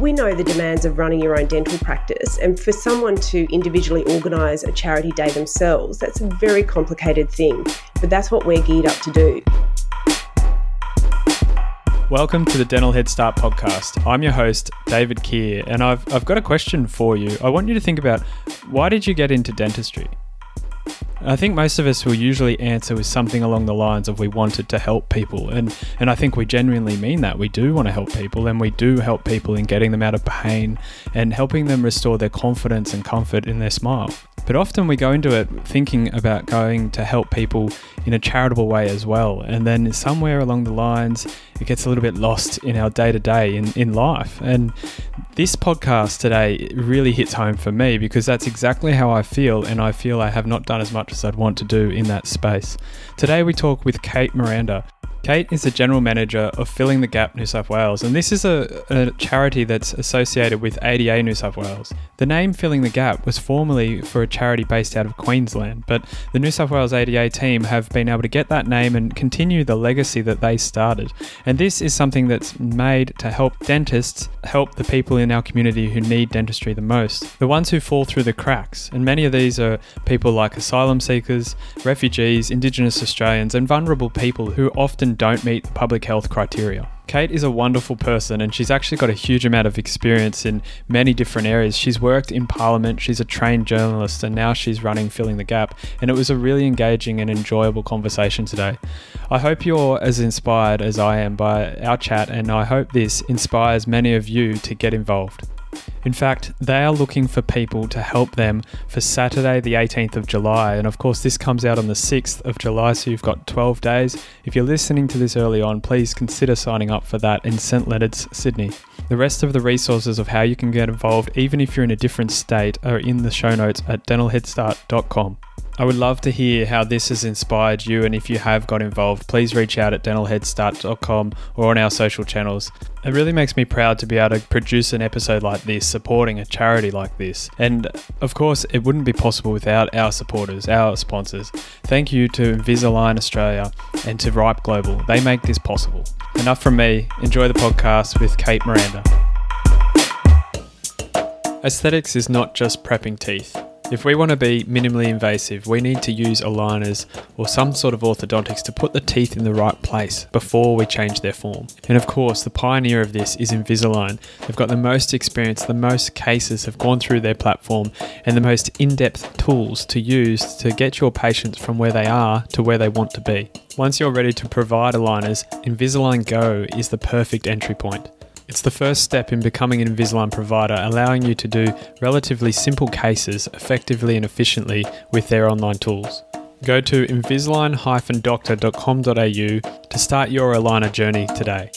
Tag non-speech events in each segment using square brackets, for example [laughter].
we know the demands of running your own dental practice, and for someone to individually organise a charity day themselves, that's a very complicated thing. But that's what we're geared up to do. Welcome to the Dental Head Start podcast. I'm your host, David Keir, and I've, I've got a question for you. I want you to think about why did you get into dentistry? I think most of us will usually answer with something along the lines of we wanted to help people. And, and I think we genuinely mean that. We do want to help people and we do help people in getting them out of pain and helping them restore their confidence and comfort in their smile. But often we go into it thinking about going to help people in a charitable way as well. And then somewhere along the lines, it gets a little bit lost in our day to day in life. And this podcast today really hits home for me because that's exactly how I feel. And I feel I have not done as much I'd want to do in that space. Today we talk with Kate Miranda. Kate is the General Manager of Filling the Gap New South Wales, and this is a, a, charity that's associated with ADA New South Wales. The name Filling the Gap was formerly for a charity based out of Queensland, but the New South Wales ADA team have been able to get that name and continue the legacy that they started. And this is something that's made to help dentists help the people in our community who need dentistry the most, the ones who fall through the cracks. And many of these are people like asylum seekers, refugees, Indigenous Australians, and vulnerable people who often don't meet public health criteria. Kate is a wonderful person and she's actually got a huge amount of experience in many different areas. She's worked in Parliament, she's a trained journalist, and now she's running Filling the Gap. And it was a really engaging and enjoyable conversation today. I hope you're as inspired as I am by our chat, and I hope this inspires many of you to get involved. In fact, they are looking for people to help them for Saturday, the 18th of July. And of course, this comes out on the 6th of July, so you've got 12 days. If you're listening to this early on, please consider signing up for that in St Leonard's, Sydney. The rest of the resources of how you can get involved, even if you're in a different state, are in the show notes at dentalheadstart.com. I would love to hear how this has inspired you, and if you have got involved, please reach out at dentalheadstart.com or on our social channels. It really makes me proud to be able to produce an episode like this, supporting a charity like this. And of course, it wouldn't be possible without our supporters, our sponsors. Thank you to Invisalign Australia and to Ripe Global. They make this possible. Enough from me. Enjoy the podcast with Kate Miranda. Aesthetics is not just prepping teeth. If we want to be minimally invasive, we need to use aligners or some sort of orthodontics to put the teeth in the right place before we change their form. And of course, the pioneer of this is Invisalign. They've got the most experience, the most cases have gone through their platform, and the most in depth tools to use to get your patients from where they are to where they want to be. Once you're ready to provide aligners, Invisalign Go is the perfect entry point. It's the first step in becoming an Invisalign provider, allowing you to do relatively simple cases effectively and efficiently with their online tools. Go to invisalign-doctor.com.au to start your aligner journey today.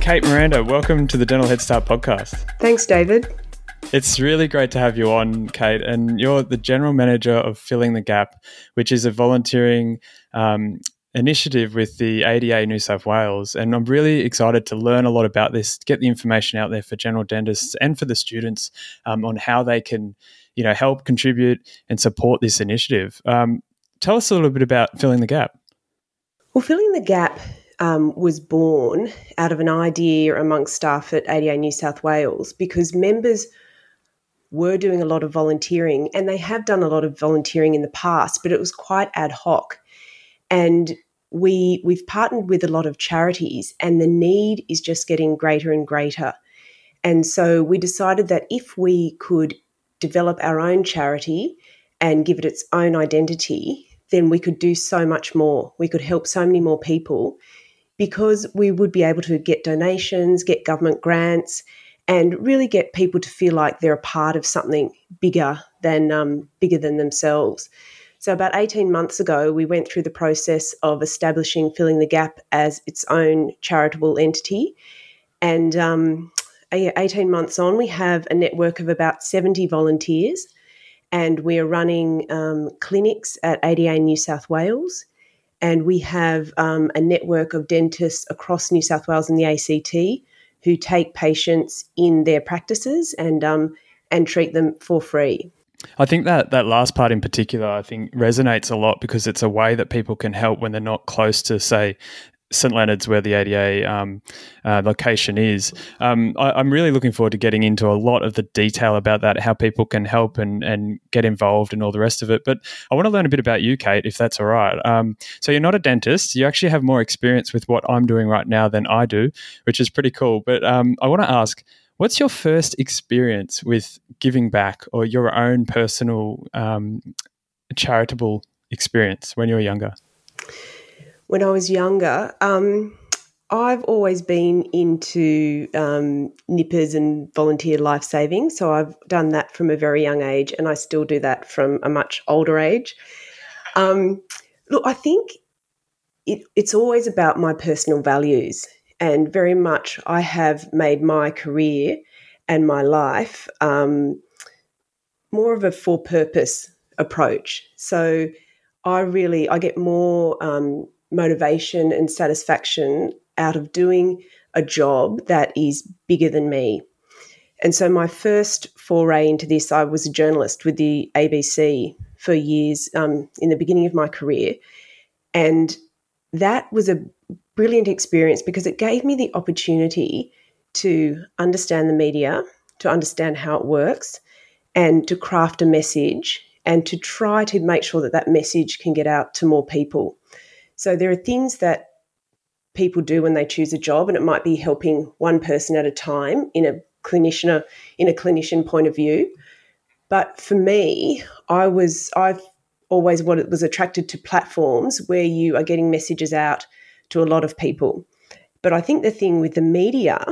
Kate Miranda, welcome to the Dental Head Start podcast. Thanks, David. It's really great to have you on, Kate. And you're the general manager of Filling the Gap, which is a volunteering um, initiative with the ADA New South Wales. And I'm really excited to learn a lot about this, get the information out there for general dentists and for the students um, on how they can, you know, help contribute and support this initiative. Um, tell us a little bit about Filling the Gap. Well, Filling the Gap um, was born out of an idea amongst staff at ADA New South Wales because members were doing a lot of volunteering and they have done a lot of volunteering in the past, but it was quite ad hoc and we we've partnered with a lot of charities and the need is just getting greater and greater. And so we decided that if we could develop our own charity and give it its own identity then we could do so much more. We could help so many more people because we would be able to get donations get government grants and really get people to feel like they're a part of something bigger than um, bigger than themselves so, about 18 months ago, we went through the process of establishing Filling the Gap as its own charitable entity. And um, 18 months on, we have a network of about 70 volunteers, and we are running um, clinics at ADA New South Wales. And we have um, a network of dentists across New South Wales and the ACT who take patients in their practices and, um, and treat them for free. I think that that last part in particular, I think resonates a lot because it's a way that people can help when they're not close to, say, St Leonard's, where the ADA um, uh, location is. Um, I, am really looking forward to getting into a lot of the detail about that, how people can help and, and get involved and all the rest of it. But I want to learn a bit about you, Kate, if that's all right. Um, so you're not a dentist. You actually have more experience with what I'm doing right now than I do, which is pretty cool. But um, I want to ask, what's your first experience with giving back or your own personal um, charitable experience when you were younger? when I was younger, um, I've always been into um, nippers and volunteer life saving. So I've done that from a very young age, and I still do that from a much older age. Um, look, I think it, it's always about my personal values, and very much I have made my career and my life um, more of a for purpose approach. So I really I get more um, motivation and satisfaction out of doing a job that is bigger than me. And so my first foray into this, I was a journalist with the ABC for years um, in the beginning of my career. And that was a brilliant experience because it gave me the opportunity to understand the media, to understand how it works, and to craft a message and to try to make sure that that message can get out to more people. So there are things that people do when they choose a job, and it might be helping one person at a time in a clinician in a clinician point of view. But for me, I was I've always wanted, was attracted to platforms where you are getting messages out to a lot of people. But I think the thing with the media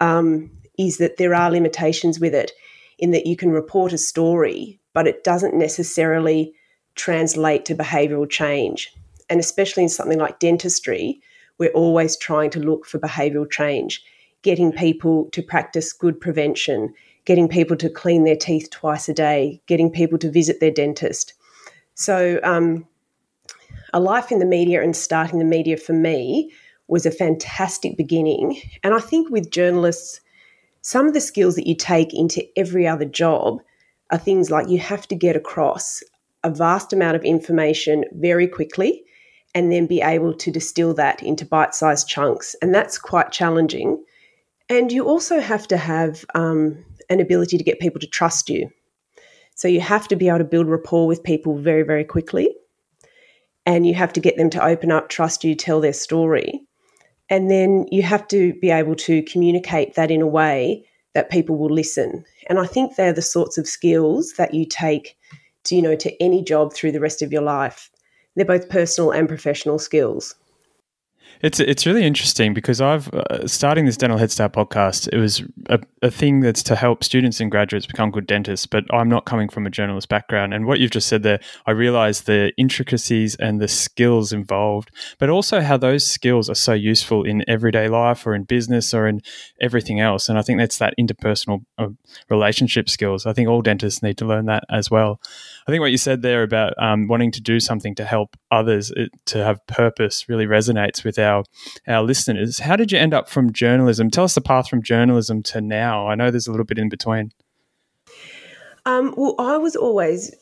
um, is that there are limitations with it, in that you can report a story, but it doesn't necessarily translate to behavioural change and especially in something like dentistry, we're always trying to look for behavioural change, getting people to practice good prevention, getting people to clean their teeth twice a day, getting people to visit their dentist. So, um, a life in the media and starting the media for me was a fantastic beginning. And I think with journalists, some of the skills that you take into every other job are things like you have to get across a vast amount of information very quickly and then be able to distill that into bite sized chunks. And that's quite challenging. And you also have to have um, an ability to get people to trust you. So you have to be able to build rapport with people very, very quickly. And you have to get them to open up, trust you, tell their story. And then you have to be able to communicate that in a way that people will listen. And I think they're the sorts of skills that you take to, you know, to any job through the rest of your life they're both personal and professional skills. It's it's really interesting because I've uh, starting this dental head start podcast. It was a, a thing that's to help students and graduates become good dentists. But I'm not coming from a journalist background, and what you've just said there, I realise the intricacies and the skills involved, but also how those skills are so useful in everyday life or in business or in everything else. And I think that's that interpersonal uh, relationship skills. I think all dentists need to learn that as well. I think what you said there about um, wanting to do something to help others, it, to have purpose, really resonates with our our listeners. How did you end up from journalism? Tell us the path from journalism to now. I know there's a little bit in between. Um, well, I was always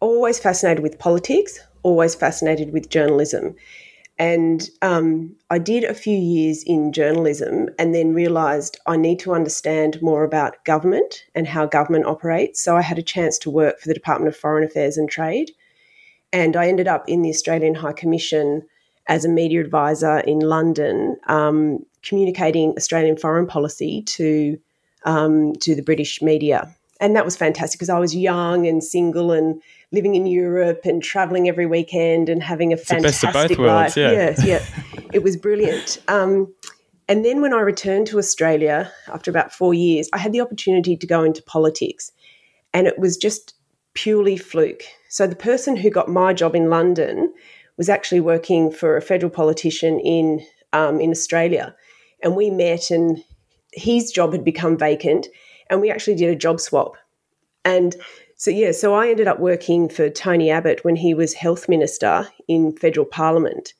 always fascinated with politics, always fascinated with journalism. And um, I did a few years in journalism and then realised I need to understand more about government and how government operates. So I had a chance to work for the Department of Foreign Affairs and Trade. And I ended up in the Australian High Commission as a media advisor in London, um, communicating Australian foreign policy to um, to the British media, and that was fantastic because I was young and single and living in Europe and traveling every weekend and having a it's fantastic life. yeah. yeah, yeah, [laughs] it was brilliant. Um, and then when I returned to Australia after about four years, I had the opportunity to go into politics, and it was just purely fluke. So the person who got my job in London was actually working for a federal politician in um, in Australia, and we met, and his job had become vacant, and we actually did a job swap, and so yeah, so I ended up working for Tony Abbott when he was health minister in federal parliament,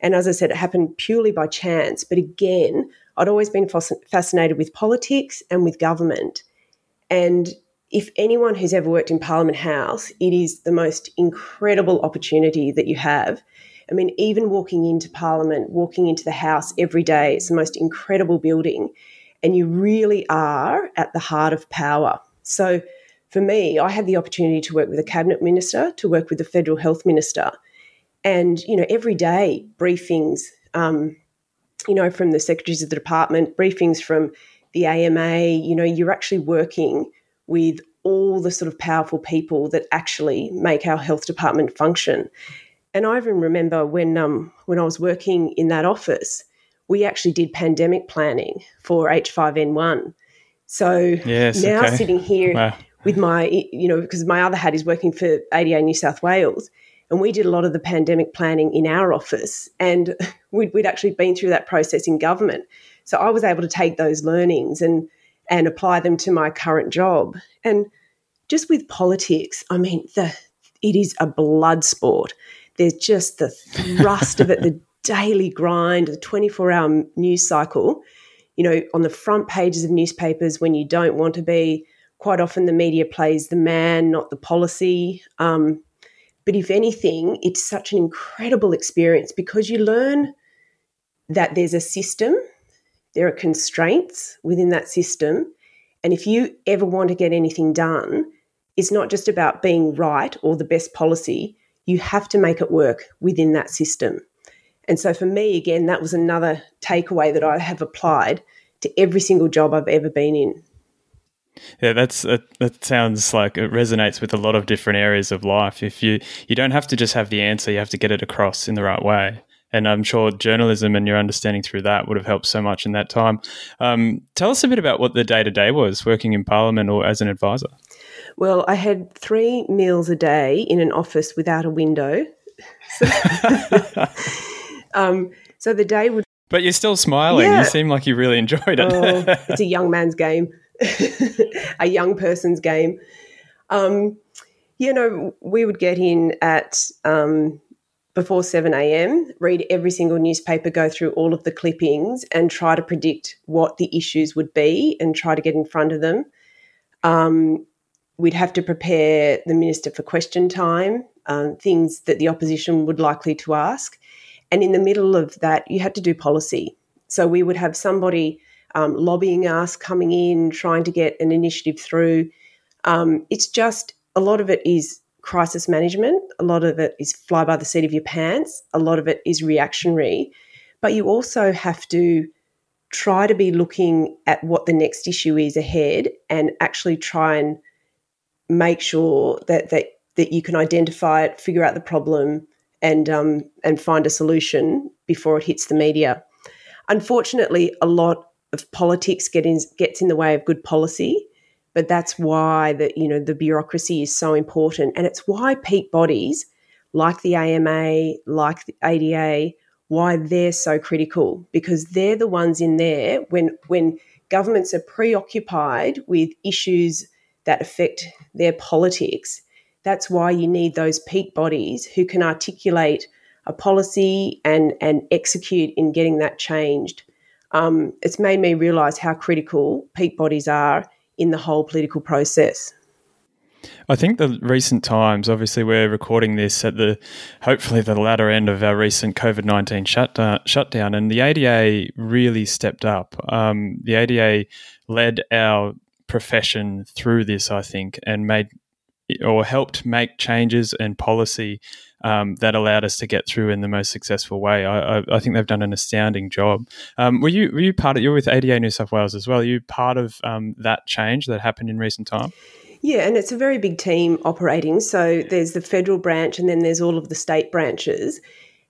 and as I said, it happened purely by chance. But again, I'd always been fascinated with politics and with government, and if anyone who's ever worked in Parliament House, it is the most incredible opportunity that you have. I mean, even walking into Parliament, walking into the House every day, it's the most incredible building. And you really are at the heart of power. So for me, I had the opportunity to work with a cabinet minister, to work with the federal health minister. And, you know, every day, briefings, um, you know, from the secretaries of the department, briefings from the AMA, you know, you're actually working with all the sort of powerful people that actually make our health department function. And I even remember when um, when I was working in that office, we actually did pandemic planning for H5N1. So yes, now okay. sitting here wow. With my, you know, because my other hat is working for ADA New South Wales, and we did a lot of the pandemic planning in our office, and [laughs] we'd, we'd actually been through that process in government. So I was able to take those learnings and and apply them to my current job. And just with politics, I mean, the it is a blood sport. There's just the thrust of it, the [laughs] daily grind, the 24 hour news cycle. You know, on the front pages of newspapers when you don't want to be. Quite often, the media plays the man, not the policy. Um, but if anything, it's such an incredible experience because you learn that there's a system there are constraints within that system. And if you ever want to get anything done, it's not just about being right or the best policy. You have to make it work within that system. And so for me, again, that was another takeaway that I have applied to every single job I've ever been in. Yeah, that's that, that sounds like it resonates with a lot of different areas of life. If you you don't have to just have the answer, you have to get it across in the right way and I'm sure journalism and your understanding through that would have helped so much in that time. Um, tell us a bit about what the day to day was working in Parliament or as an advisor. Well, I had three meals a day in an office without a window. So, [laughs] um, so the day would. But you're still smiling. Yeah. You seem like you really enjoyed it. oh, it's a [laughs] young man's game, [laughs] a young person's game. Um, you know, we would get in at um, before 7 a.m., read every single newspaper, go through all of the clippings, and try to predict what the issues would be and try to get in front of them. Um, we'd have to prepare the minister for question time, um, things that the opposition would likely to ask. And in the middle of that, you had to do policy. So we would have somebody um, lobbying us, coming in, trying to get an initiative through. Um, it's just a lot of it is crisis management. A lot of it is fly by the seat of your pants. A lot of it is reactionary. But you also have to try to be looking at what the next issue is ahead and actually try and make sure that that, that you can identify it, figure out the problem, and um, and find a solution before it hits the media. Unfortunately, a lot of politics get in, gets in the way of good policy but that's why the you know the bureaucracy is so important. And it's why peak bodies like the AMA like the ADA why they're so critical because they're the ones in there when when governments are preoccupied with issues that affect their politics that's why you need those peak bodies who can articulate a policy and and execute in getting that changed um, it's made me realize how critical peak bodies are in the whole political process. I think the recent times, obviously, we're recording this at the hopefully the latter end of our recent COVID nineteen shutdown, shutdown, and the ADA really stepped up. Um, the ADA led our profession through this, I think, and made or helped make changes and policy um, that allowed us to get through in the most successful way. I, I, I think they've done an astounding job. Um, were you were you part of? You're with ADA New South Wales as well. Are you part of um, that change that happened in recent time? Yeah, and it's a very big team operating. So there's the federal branch, and then there's all of the state branches.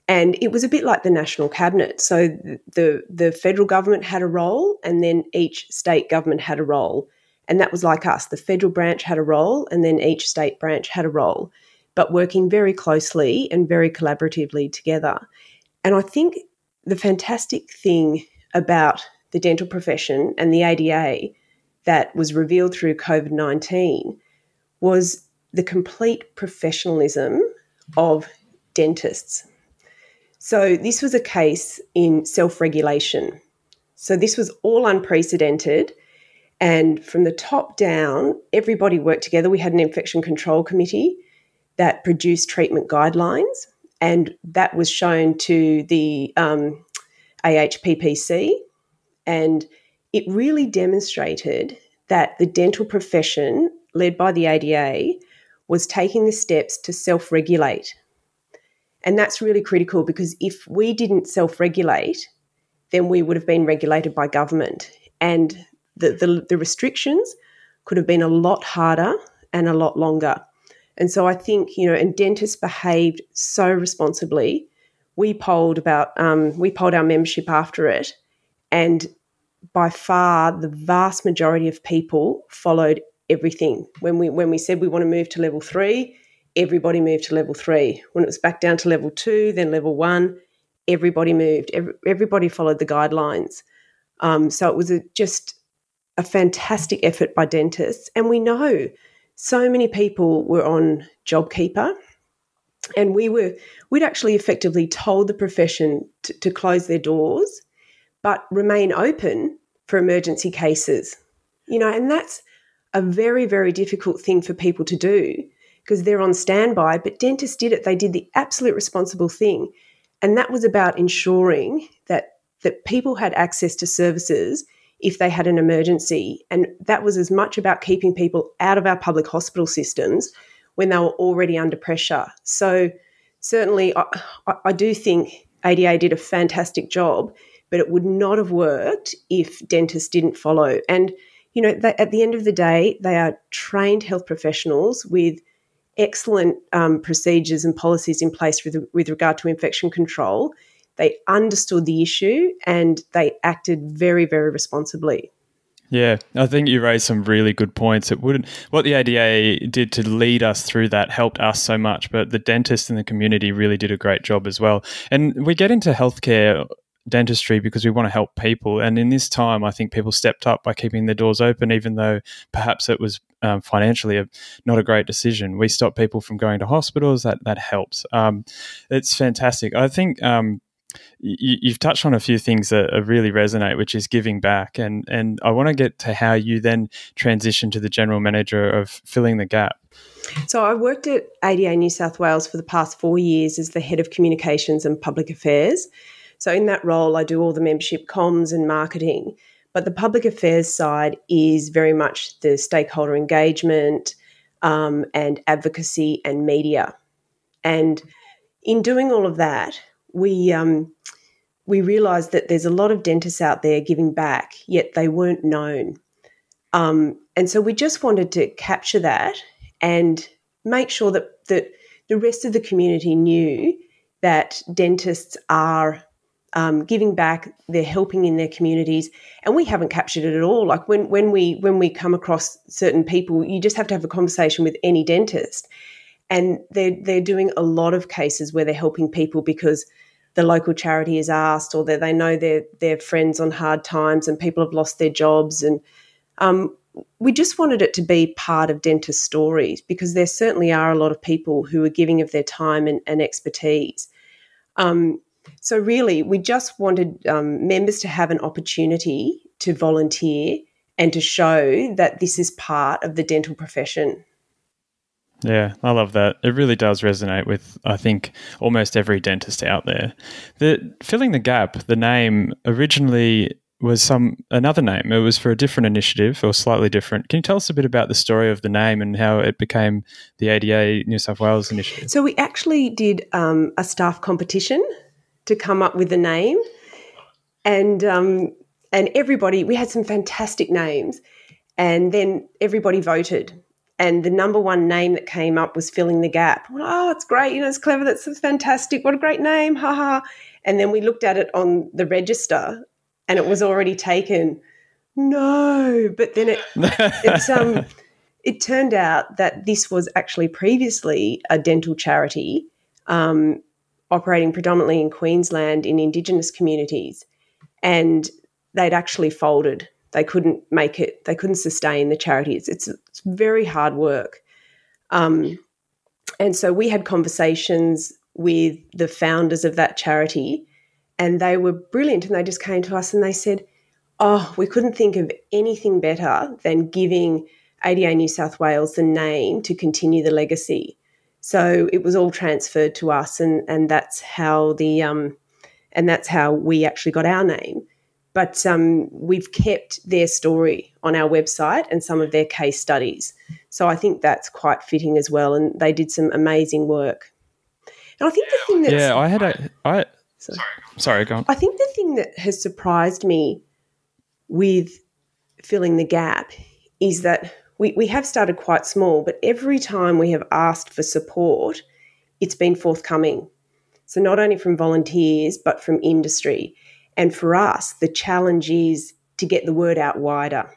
And it was a bit like the national cabinet. So the the federal government had a role, and then each state government had a role. And that was like us. The federal branch had a role, and then each state branch had a role but working very closely and very collaboratively together. And I think the fantastic thing about the dental profession and the ADA that was revealed through COVID 19 was the complete professionalism of dentists. So, this was a case in self regulation. So, this was all unprecedented. And from the top down, everybody worked together. We had an infection control committee that produced treatment guidelines, and that was shown to the um, AHPPC. And it really demonstrated that the dental profession, led by the ADA, was taking the steps to self regulate. And that's really critical because if we didn't self regulate, then we would have been regulated by government. And the, the, the, restrictions could have been a lot harder and a lot longer. And so I think, you know, and dentists behaved so responsibly. We polled about, um, we polled our membership after it, and by far the vast majority of people followed everything. When we when we said we want to move to level three, everybody moved to level three. When it was back down to level two, then level one, everybody moved. Every, everybody followed the guidelines. Um, so it was a, just a fantastic effort by dentists. And we know so many people were on JobKeeper. And we were, we'd actually effectively told the profession to, to close their doors, but remain open for emergency cases. You know, and that's a very, very difficult thing for people to do because they're on standby. But dentists did it. They did the absolute responsible thing. And that was about ensuring that, that people had access to services if they had an emergency. And that was as much about keeping people out of our public hospital systems when they were already under pressure. So, certainly, I, I do think ADA did a fantastic job, but it would not have worked if dentists didn't follow. And, you know, they, at the end of the day, they are trained health professionals with excellent um, procedures and policies in place with, with regard to infection control. They understood the issue and they acted very, very responsibly. Yeah, I think you raised some really good points. It wouldn't what the ADA did to lead us through that helped us so much, but the dentists in the community really did a great job as well. And we get into healthcare dentistry because we want to help people. And in this time, I think people stepped up by keeping their doors open, even though perhaps it was um, financially a, not a great decision. We stopped people from going to hospitals. That that helps. Um, it's fantastic. I think. Um, you, have touched on a few things that really resonate, which is giving back, and and I want to get to how you then transition to the general manager of filling the gap. So I worked at ADA New South Wales for the past four years as the head of communications and public affairs, so in that role, I do all the membership comms and marketing. But the public affairs side is very much the stakeholder engagement um, and advocacy and media. And in doing all of that, we um, we realised that there's a lot of dentists out there giving back, yet they weren't known. Um, and so we just wanted to capture that and make sure that, that the rest of the community knew that dentists are um, giving back, they're helping in their communities, and we haven't captured it at all. Like when when we when we come across certain people, you just have to have a conversation with any dentist, and they're they're doing a lot of cases where they're helping people because the local charity is asked, or that they know their their friends on hard times, and people have lost their jobs, and um, we just wanted it to be part of dentist stories because there certainly are a lot of people who are giving of their time and, and expertise. Um, so, really, we just wanted um, members to have an opportunity to volunteer and to show that this is part of the dental profession. Yeah, I love that. It really does resonate with, I think, almost every dentist out there. The filling the gap, the name originally was some another name. It was for a different initiative or slightly different. Can you tell us a bit about the story of the name and how it became the ADA New South Wales initiative? So we actually did um, a staff competition to come up with a name, and um, and everybody we had some fantastic names, and then everybody voted. And the number one name that came up was filling the gap. Oh, it's great! You know, it's clever. That's fantastic. What a great name! Ha ha! And then we looked at it on the register, and it was already taken. No, but then it [laughs] it's um it turned out that this was actually previously a dental charity um, operating predominantly in Queensland in Indigenous communities, and they'd actually folded. They couldn't make it. They couldn't sustain the charity. It's it's, it's very hard work, um, and so we had conversations with the founders of that charity, and they were brilliant. And they just came to us and they said, oh, we couldn't think of anything better than giving ADA New South Wales the name to continue the legacy. So it was all transferred to us, and and that's how the um, and that's how we actually got our name. But um, we've kept their story on our website and some of their case studies. So I think that's quite fitting as well. And they did some amazing work. And I think the thing that yeah, I had a I sorry, sorry, go on. I think the thing that has surprised me with filling the gap is that we, we have started quite small, but every time we have asked for support, it's been forthcoming. So, not only from volunteers, but from industry. And for us, the challenge is to get the word out wider.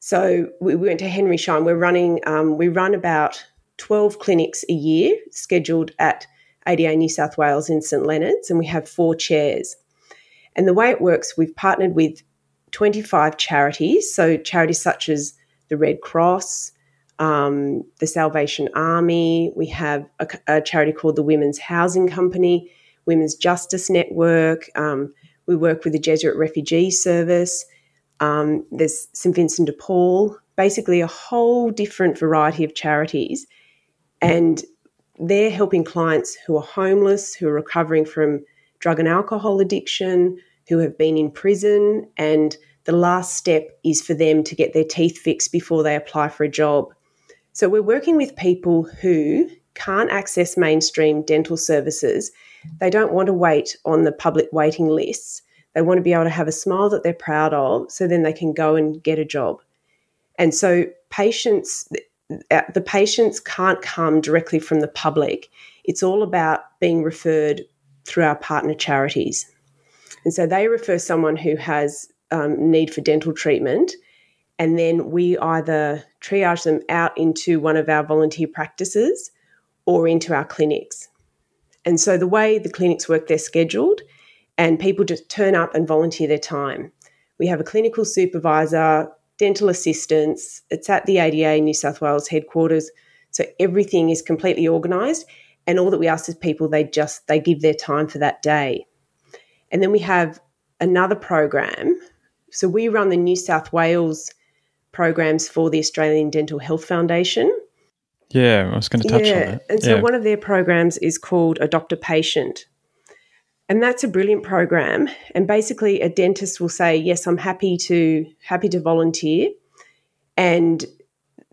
So, we went to Henry Schein. We're running, um, we run about 12 clinics a year scheduled at ADA New South Wales in St Leonard's, and we have four chairs. And the way it works, we've partnered with 25 charities. So, charities such as the Red Cross, um, the Salvation Army, we have a, a, charity called the Women's Housing Company, Women's Justice Network, um, we work with the Jesuit Refugee Service, um, there's St Vincent de Paul, basically a whole different variety of charities. And they're helping clients who are homeless, who are recovering from drug and alcohol addiction, who have been in prison, and the last step is for them to get their teeth fixed before they apply for a job. So we're working with people who can't access mainstream dental services. They don't want to wait on the public waiting lists. They want to be able to have a smile that they're proud of so then they can go and get a job. And so patients the patients can't come directly from the public. It's all about being referred through our partner charities. And so they refer someone who has um, need for dental treatment, and then we either triage them out into one of our volunteer practices or into our clinics. And so the way the clinics work, they're scheduled, and people just turn up and volunteer their time. We have a clinical supervisor, dental assistants. It's at the ADA New South Wales headquarters, so everything is completely organised. And all that we ask is people they just they give their time for that day. And then we have another program. So we run the New South Wales programs for the Australian Dental Health Foundation. Yeah, I was going to touch yeah. on that. And so yeah. one of their programs is called Adopt a Patient. And that's a brilliant program. And basically a dentist will say, Yes, I'm happy to happy to volunteer. And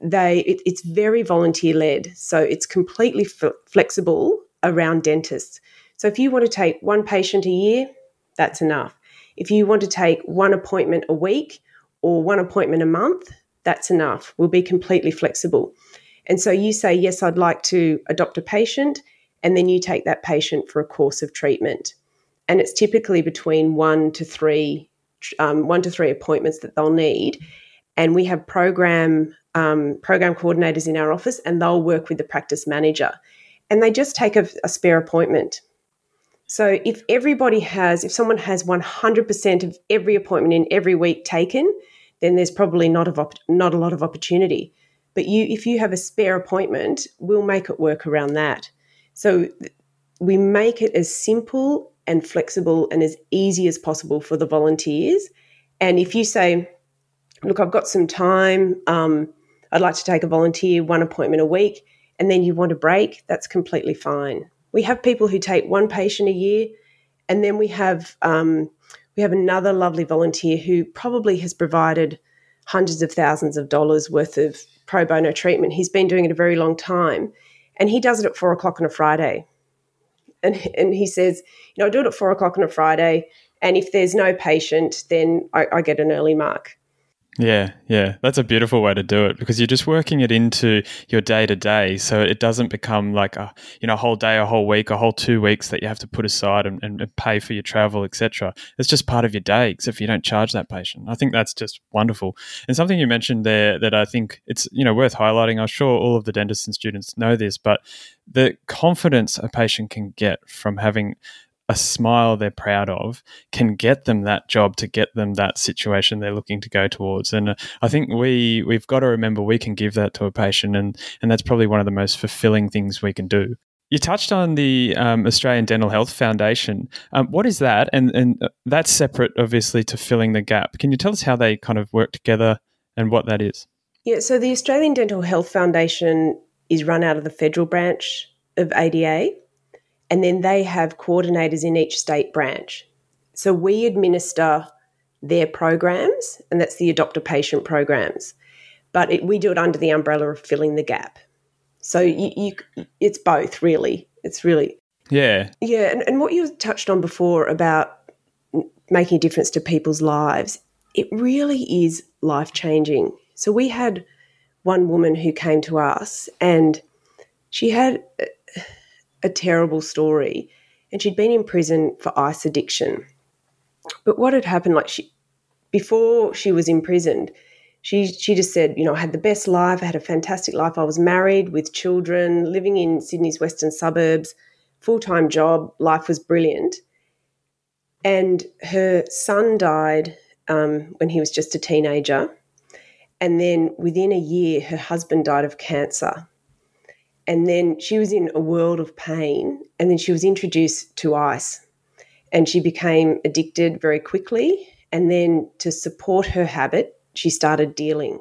they it, it's very volunteer led. So it's completely f- flexible around dentists. So if you want to take one patient a year, that's enough. If you want to take one appointment a week or one appointment a month, that's enough. We'll be completely flexible. And so you say, Yes, I'd like to adopt a patient, and then you take that patient for a course of treatment. And it's typically between one to three, um, one to three appointments that they'll need. And we have program um, program coordinators in our office, and they'll work with the practice manager, and they just take a, a spare appointment. So if everybody has, if someone has 100% of every appointment in every week taken, then there's probably not, of op- not a lot of opportunity. But you, if you have a spare appointment, we'll make it work around that. So we make it as simple and flexible and as easy as possible for the volunteers. And if you say, look, I've got some time, um, I'd like to take a volunteer one appointment a week, and then you want a break, that's completely fine. We have people who take one patient a year, and then we have um, we have another lovely volunteer who probably has provided hundreds of thousands of dollars worth of pro bono treatment. He's been doing it a very long time, and he does it at four o'clock on a Friday. And and he says, you know, I do it at four o'clock on a Friday, and if there's no patient, then I, I get an early mark. Yeah, yeah. That's a beautiful way to do it because you're just working it into your day to day so it doesn't become like a you know a whole day, a whole week, a whole two weeks that you have to put aside and, and pay for your travel, etc. It's just part of your day, except if you don't charge that patient. I think that's just wonderful. And something you mentioned there that I think it's you know worth highlighting. I'm sure all of the dentists and students know this, but the confidence a patient can get from having a smile they're proud of can get them that job to get them that situation they're looking to go towards and uh, i think we we've got to remember we can give that to a patient and and that's probably one of the most fulfilling things we can do You touched on the um, Australian Dental Health Foundation. Um, what is that? And and uh, that's separate, obviously, to filling the gap. Can you tell us how they kind of work together and what that is? Yeah, so the Australian Dental Health Foundation is run out of the federal branch of ADA, and then they have coordinators in each state branch. So we administer their programs, and that's the adopt a patient programs. But it, we do it under the umbrella of filling the gap. So you, you it's both really. It's really yeah, yeah. And, and what you touched on before about making a difference to people's lives, it really is life changing. So we had one woman who came to us and she had a, terrible story and she'd been in prison for ice addiction. But what had happened, like she, before she was imprisoned, she she just said, you know, I had the best life. I had a fantastic life. I was married with children, living in Sydney's western suburbs, full time job. Life was brilliant. And her son died um, when he was just a teenager. And then within a year, her husband died of cancer. And then she was in a world of pain. And then she was introduced to ice. And she became addicted very quickly. And then to support her habit, she started dealing.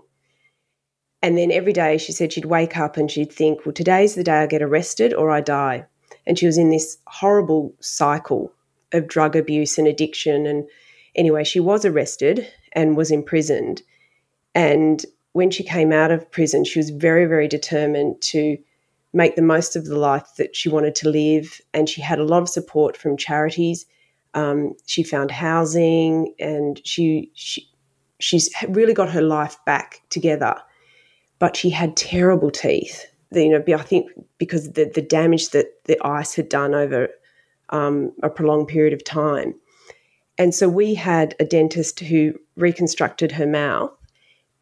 And then every day she said she'd wake up and she'd think, well, today's the day I get arrested or I die. And she was in this horrible cycle of drug abuse and addiction. And anyway, she was arrested and was imprisoned. And when she came out of prison, she was very, very determined to make the most of the life that she wanted to live. And she had a lot of support from charities. Um, she found housing and she, she she's really got her life back together, but she had terrible teeth. You know, I think because the the damage that the ice had done over um, a prolonged period of time, and so we had a dentist who reconstructed her mouth,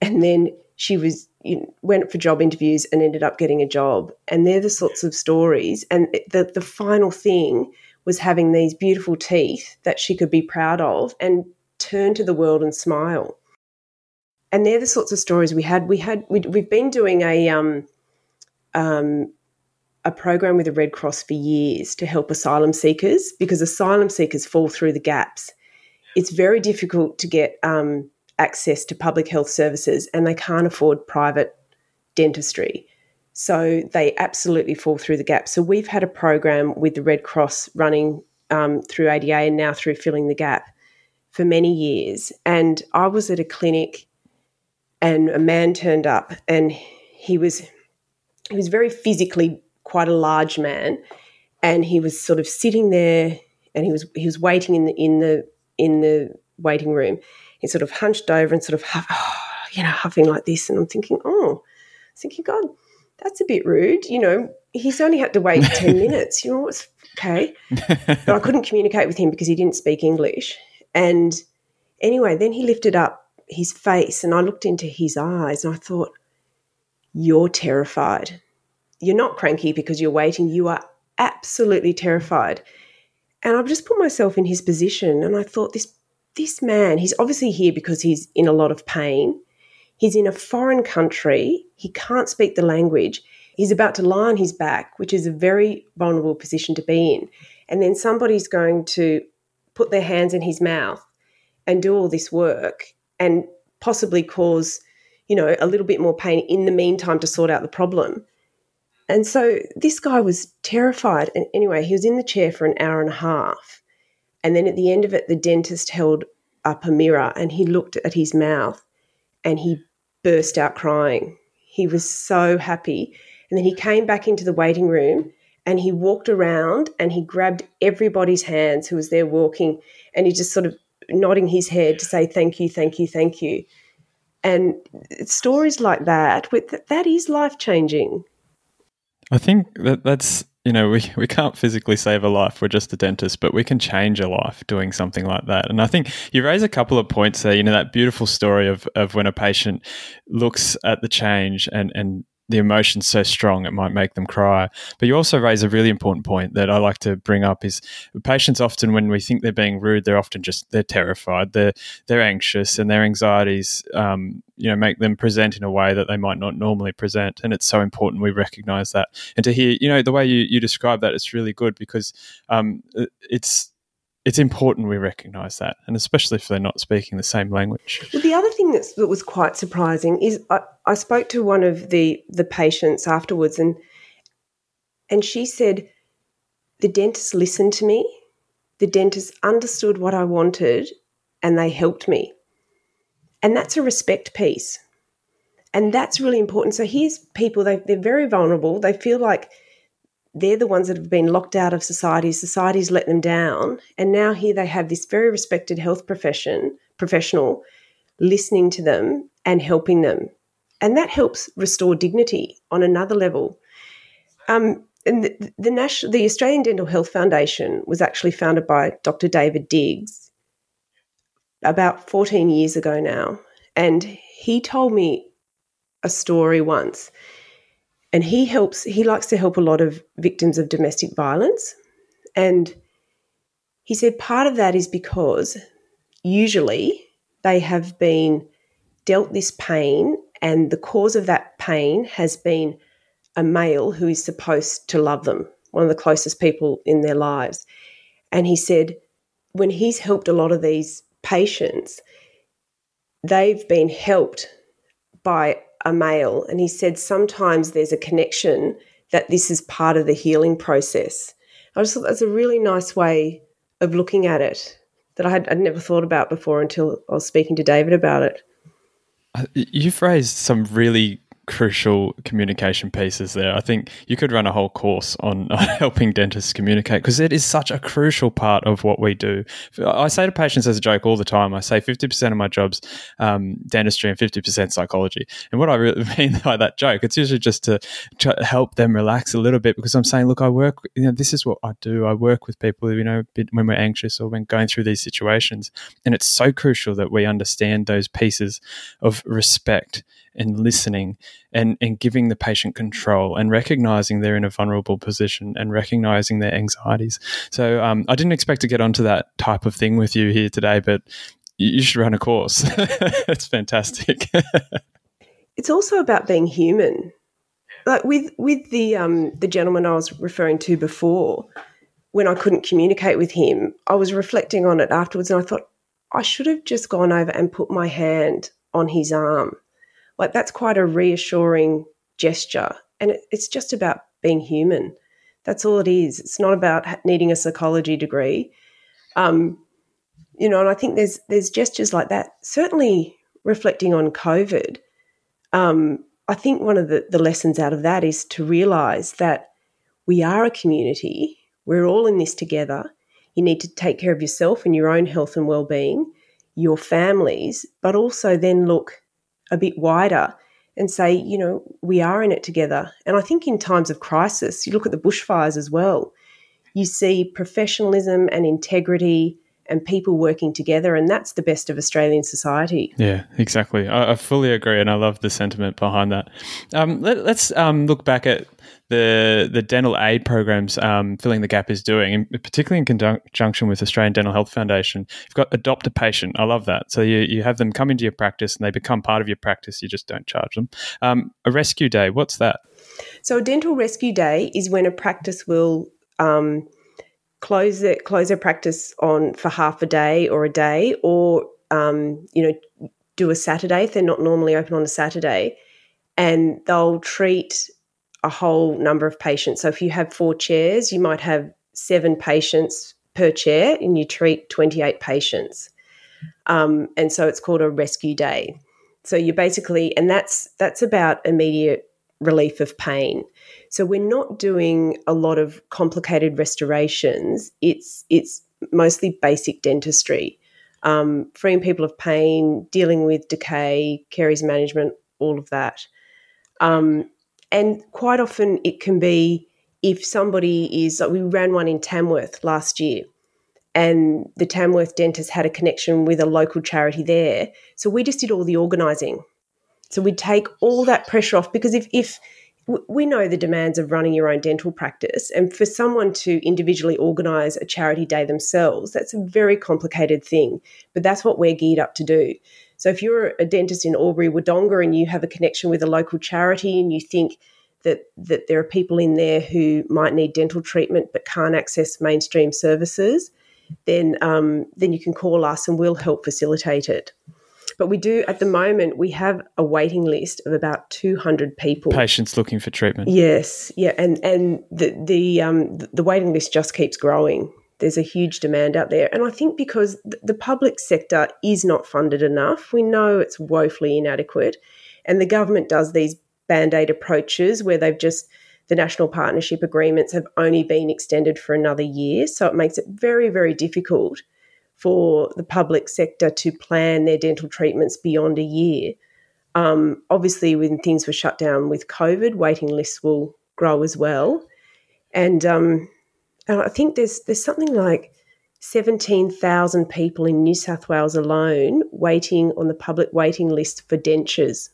and then she was you went for job interviews and ended up getting a job. And they're the sorts of stories. And the the final thing was having these beautiful teeth that she could be proud of and turn to the world and smile and they're the sorts of stories we had. We had we, have been doing a um, um, a program with the Red Cross for years to help asylum seekers because asylum seekers fall through the gaps. It's very difficult to get um, access to public health services, and they can't afford private dentistry. So they absolutely fall through the gap. So we've had a program with the Red Cross running um, through ADA and now through Filling the Gap for many years. And I was at a clinic and a man turned up and he was he was very physically quite a large man and he was sort of sitting there and he was he was waiting in the in the in the waiting room he sort of hunched over and sort of huff, oh, you know huffing like this and i'm thinking oh I thinking god that's a bit rude you know he's only had to wait [laughs] 10 minutes you know it's okay but i couldn't communicate with him because he didn't speak english and anyway then he lifted up his face and I looked into his eyes and I thought, You're terrified. You're not cranky because you're waiting. You are absolutely terrified. And I've just put myself in his position and I thought, This this man, he's obviously here because he's in a lot of pain. He's in a foreign country. He can't speak the language. He's about to lie on his back, which is a very vulnerable position to be in. And then somebody's going to put their hands in his mouth and do all this work and possibly cause, you know, a little bit more pain in the meantime to sort out the problem. And so this guy was terrified. And anyway, he was in the chair for an hour and a half. And then at the end of it, the dentist held up a mirror and he looked at his mouth and he burst out crying. He was so happy. And then he came back into the waiting room and he walked around and he grabbed everybody's hands who was there walking and he just sort of nodding his head to say thank you, thank you, thank you. And stories like that, that is life changing. I think that that's you know we, we can't physically save a life we're just a dentist but we can change a life doing something like that. And i think you raise a couple of points there you know that beautiful story of, of when a patient looks at the change and and the emotion's so strong it might make them cry. But you also raise a really important point that I like to bring up is patients often when we think they're being rude, they're often just they're terrified, they're they're anxious, and their anxieties um, you know make them present in a way that they might not normally present. And it's so important we recognise that and to hear you know the way you you describe that it's really good because um, it's it's important we recognise that, and especially if they're not speaking the same language. Well, the other thing that's, that was quite surprising is I, I spoke to one of the the patients afterwards, and and she said the dentist listened to me, the dentist understood what I wanted, and they helped me, and that's a respect piece, and that's really important. So here's people they they're very vulnerable. They feel like they're the ones that have been locked out of society. Society's let them down, and now here they have this very respected health profession professional listening to them and helping them, and that helps restore dignity on another level. Um, and the, the, the Australian Dental Health Foundation was actually founded by Dr. David Digges about 14 years ago now, and he told me a story once and he helps he likes to help a lot of victims of domestic violence. And he said part of that is because usually they have been dealt this pain and the cause of that pain has been a male who is supposed to love them one of the closest people in their lives. And he said when he's helped a lot of these patients they've been helped by a male, and he said sometimes there's a connection that this is part of the healing process. I just thought that's a really nice way of looking at it that I had I'd never thought about before until I was speaking to David about it. Uh, you've raised some really crucial communication pieces there. I think you could run a whole course on, [laughs] helping dentists communicate because it is such a crucial part of what we do. I say to patients as a joke all the time, I say 50% of my job's um, dentistry and 50% psychology. And what I really [laughs] mean by that joke, it's usually just to, to help them relax a little bit because I'm saying, look, I work, you know, this is what I do. I work with people, you know, when we're anxious or when going through these situations. And it's so crucial that we understand those pieces of respect and listening and, and giving the patient control and recognizing they're in a vulnerable position and recognizing their anxieties. So um, I didn't expect to get onto that type of thing with you here today, but you should run a course. [laughs] it's fantastic. [laughs] it's also about being human. Like with with the um, the gentleman I was referring to before, when I couldn't communicate with him, I was reflecting on it afterwards, and I thought I should have just gone over and put my hand on his arm like that's quite a reassuring gesture. And it, it's just about being human. That's all it is. It's not about needing a psychology degree. Um, you know, and I think there's there's gestures like that. Certainly, reflecting on COVID, um, I think one of the, the lessons out of that is to realise that we are a community. We're all in this together. You need to take care of yourself and your own health and well-being, your families, but also then look a bit wider and say, you know, we are in it together. And I think in times of crisis, you look at the bushfires as well, you see professionalism and integrity and people working together, and that's the best of Australian society. Yeah, exactly. I, I fully agree, and I love the sentiment behind that. Um, let, us um, look back at the the dental aid programs um, filling the gap is doing, and particularly in conjunction with Australian Dental Health Foundation. You've got adopt a patient. I love that. So you, you have them come into your practice and they become part of your practice. You just don't charge them. Um, a rescue day. What's that? So a dental rescue day is when a practice will um, close it close their practice on for half a day or a day, or um, you know do a Saturday if they're not normally open on a Saturday, and they'll treat a whole number of patients. So if you have four chairs, you might have seven patients per chair and you treat 28 patients. Um, and so it's called a rescue day. So you basically, and that's that's about immediate relief of pain. So we're not doing a lot of complicated restorations. It's it's mostly basic dentistry, um, freeing people of pain, dealing with decay, caries management, all of that. Um, and quite often it can be if somebody is, like we ran one in Tamworth last year, and the Tamworth dentist had a connection with a local charity there. So we just did all the organising. So we'd take all that pressure off because if, if we know the demands of running your own dental practice. And for someone to individually organise a charity day themselves, that's a very complicated thing. But that's what we're geared up to do. So if you're a dentist in Albury Wodonga and you have a connection with a local charity and you think that, that there are people in there who might need dental treatment but can't access mainstream services, then um, then you can call us and we'll help facilitate it. But we do, at the moment, we have a waiting list of about 200 people. Patients looking for treatment. Yes, yeah, and and the the um, the waiting list just keeps growing. There's a huge demand out there, and I think because the public sector is not funded enough, we know it's woefully inadequate, and the government does these band aid approaches where they've just the national partnership agreements have only been extended for another year, so it makes it very very difficult for the public sector to plan their dental treatments beyond a year. Um, obviously, when things were shut down with COVID, waiting lists will grow as well. And, um, and I think there's there's something like seventeen thousand people in New South Wales alone waiting on the public waiting list for dentures,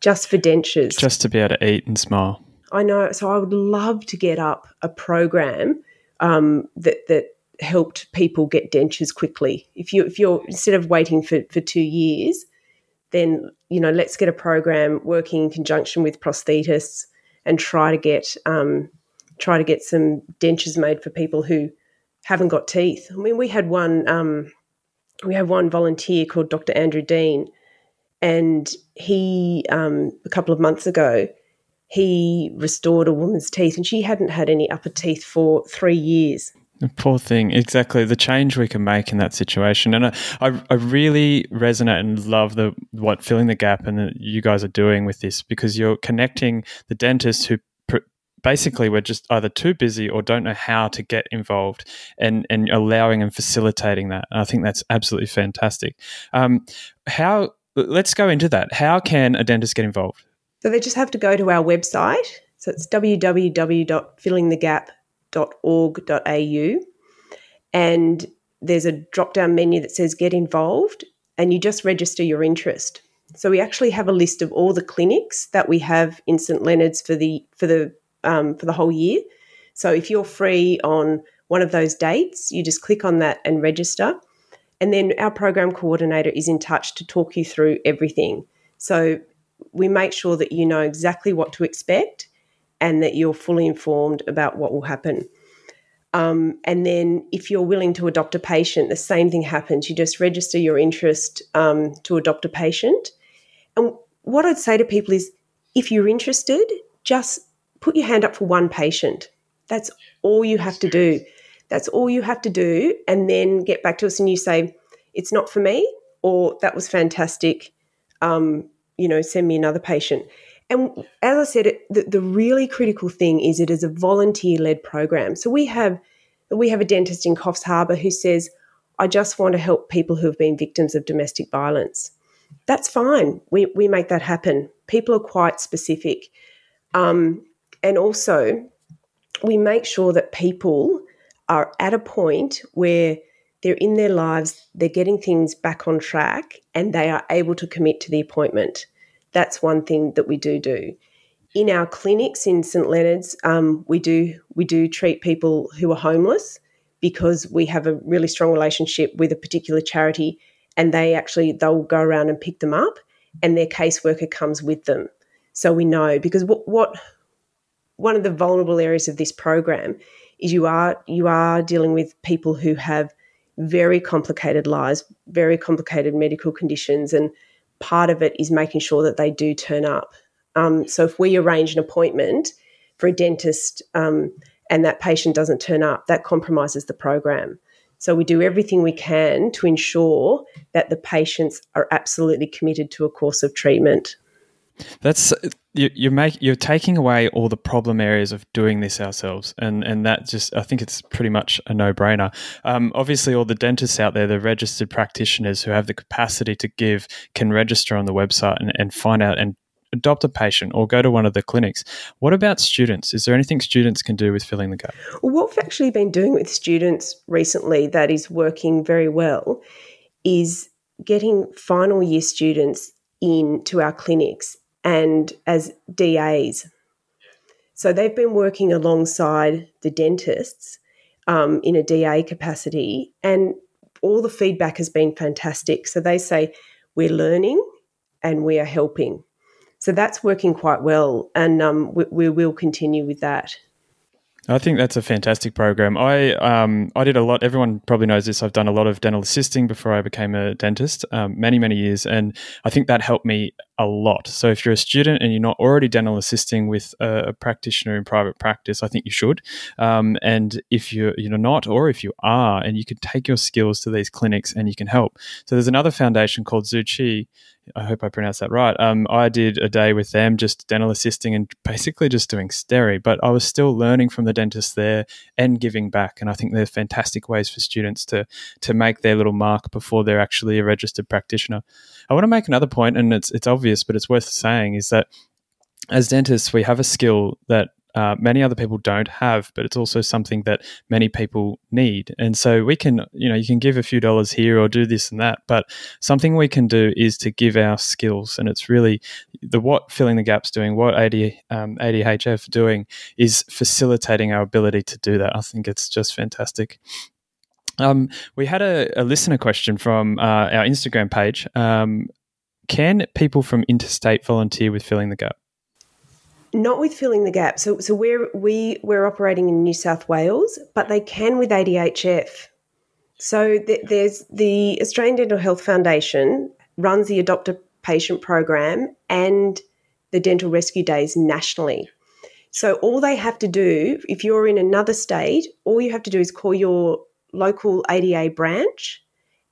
just for dentures, just to be able to eat and smile. I know. So I would love to get up a program um, that that helped people get dentures quickly. If you if you're instead of waiting for, for two years, then you know let's get a program working in conjunction with prosthetists and try to get um, try to get some dentures made for people who haven't got teeth. I mean, we had one um, we had one volunteer called Dr. Andrew Dean, and he um, a couple of months ago he restored a woman's teeth, and she hadn't had any upper teeth for three years. Poor thing. Exactly. The change we can make in that situation. And I, I, really resonate and love the what filling the gap and that you guys are doing with this because you're connecting the dentists who pr- basically we're just either too busy or don't know how to get involved and, and allowing and facilitating that. And I think that's absolutely fantastic. Um, how, let's go into that. How can a dentist get involved? So they just have to go to our website. So it's www.fillingthegap.com au, and there's a drop down menu that says get involved and you just register your interest. So we actually have a list of all the clinics that we have in St Leonard's for the for the um, for the whole year. So if you're free on one of those dates, you just click on that and register. And then our program coordinator is in touch to talk you through everything. So we make sure that you know exactly what to expect and that you're fully informed about what will happen. Um, and then, if you're willing to adopt a patient, the same thing happens. You just register your interest um, to adopt a patient. And what I'd say to people is if you're interested, just put your hand up for one patient. That's all you have to do. That's all you have to do. And then get back to us and you say, it's not for me, or that was fantastic. Um, you know, send me another patient. And as I said, the, the really critical thing is it is a volunteer led program. So we have we have a dentist in Coffs Harbour who says, "I just want to help people who have been victims of domestic violence." That's fine. We we make that happen. People are quite specific, um, and also we make sure that people are at a point where they're in their lives, they're getting things back on track, and they are able to commit to the appointment. That's one thing that we do do. In our clinics in St Leonard's, um, we do we do treat people who are homeless because we have a really strong relationship with a particular charity, and they actually they'll go around and pick them up, and their caseworker comes with them. So we know because what, what one of the vulnerable areas of this program is you are you are dealing with people who have very complicated lives, very complicated medical conditions, and part of it is making sure that they do turn up. Um, so if we arrange an appointment for a dentist um, and that patient doesn't turn up, that compromises the program. So we do everything we can to ensure that the patients are absolutely committed to a course of treatment. That's you, you make you're taking away all the problem areas of doing this ourselves, and and that just I think it's pretty much a no brainer. Um, obviously, all the dentists out there, the registered practitioners who have the capacity to give, can register on the website and, and find out and adopt a patient or go to one of the clinics. What about students? Is there anything students can do with filling the gap? Well, what we've actually been doing with students recently that is working very well is getting final year students into our clinics and as DAs. So they've been working alongside the dentists um, in a DA capacity, and all the feedback has been fantastic. So they say, We're learning and we are helping. So that's working quite well, and um, we, we will continue with that. I think that's a fantastic program. I um, I did a lot. Everyone probably knows this. I've done a lot of dental assisting before I became a dentist, um, many many years, and I think that helped me a lot. So if you're a student and you're not already dental assisting with a, a practitioner in private practice, I think you should. Um, and if you're you're not, or if you are, and you can take your skills to these clinics and you can help. So there's another foundation called Zuchi I hope I pronounced that right. Um, I did a day with them, just dental assisting and [laughs] basically just doing steri, but I was still learning from the dentist there and giving back. And I think they're fantastic ways for students to to make their little mark before they're actually a registered practitioner. I want to make another point, and it's it's obvious, but it's worth saying, is that as dentists, we have a skill that uh, many other people don't have, but it's also something that many people need. And so we can, you know, you can give a few dollars here or do this and that, but something we can do is to give our skills. And it's really the what filling the gaps doing, what AD, um, ADHF doing is facilitating our ability to do that. I think it's just fantastic. Um, we had a, a, listener question from uh, our Instagram page. Um, can people from interstate volunteer with filling the gap? Not with filling the gap. So, so we're we we're operating in New South Wales, but they can with ADHF. So th- there's the Australian Dental Health Foundation runs the Adopt a Patient program and the Dental Rescue Days nationally. So all they have to do, if you're in another state, all you have to do is call your local ADA branch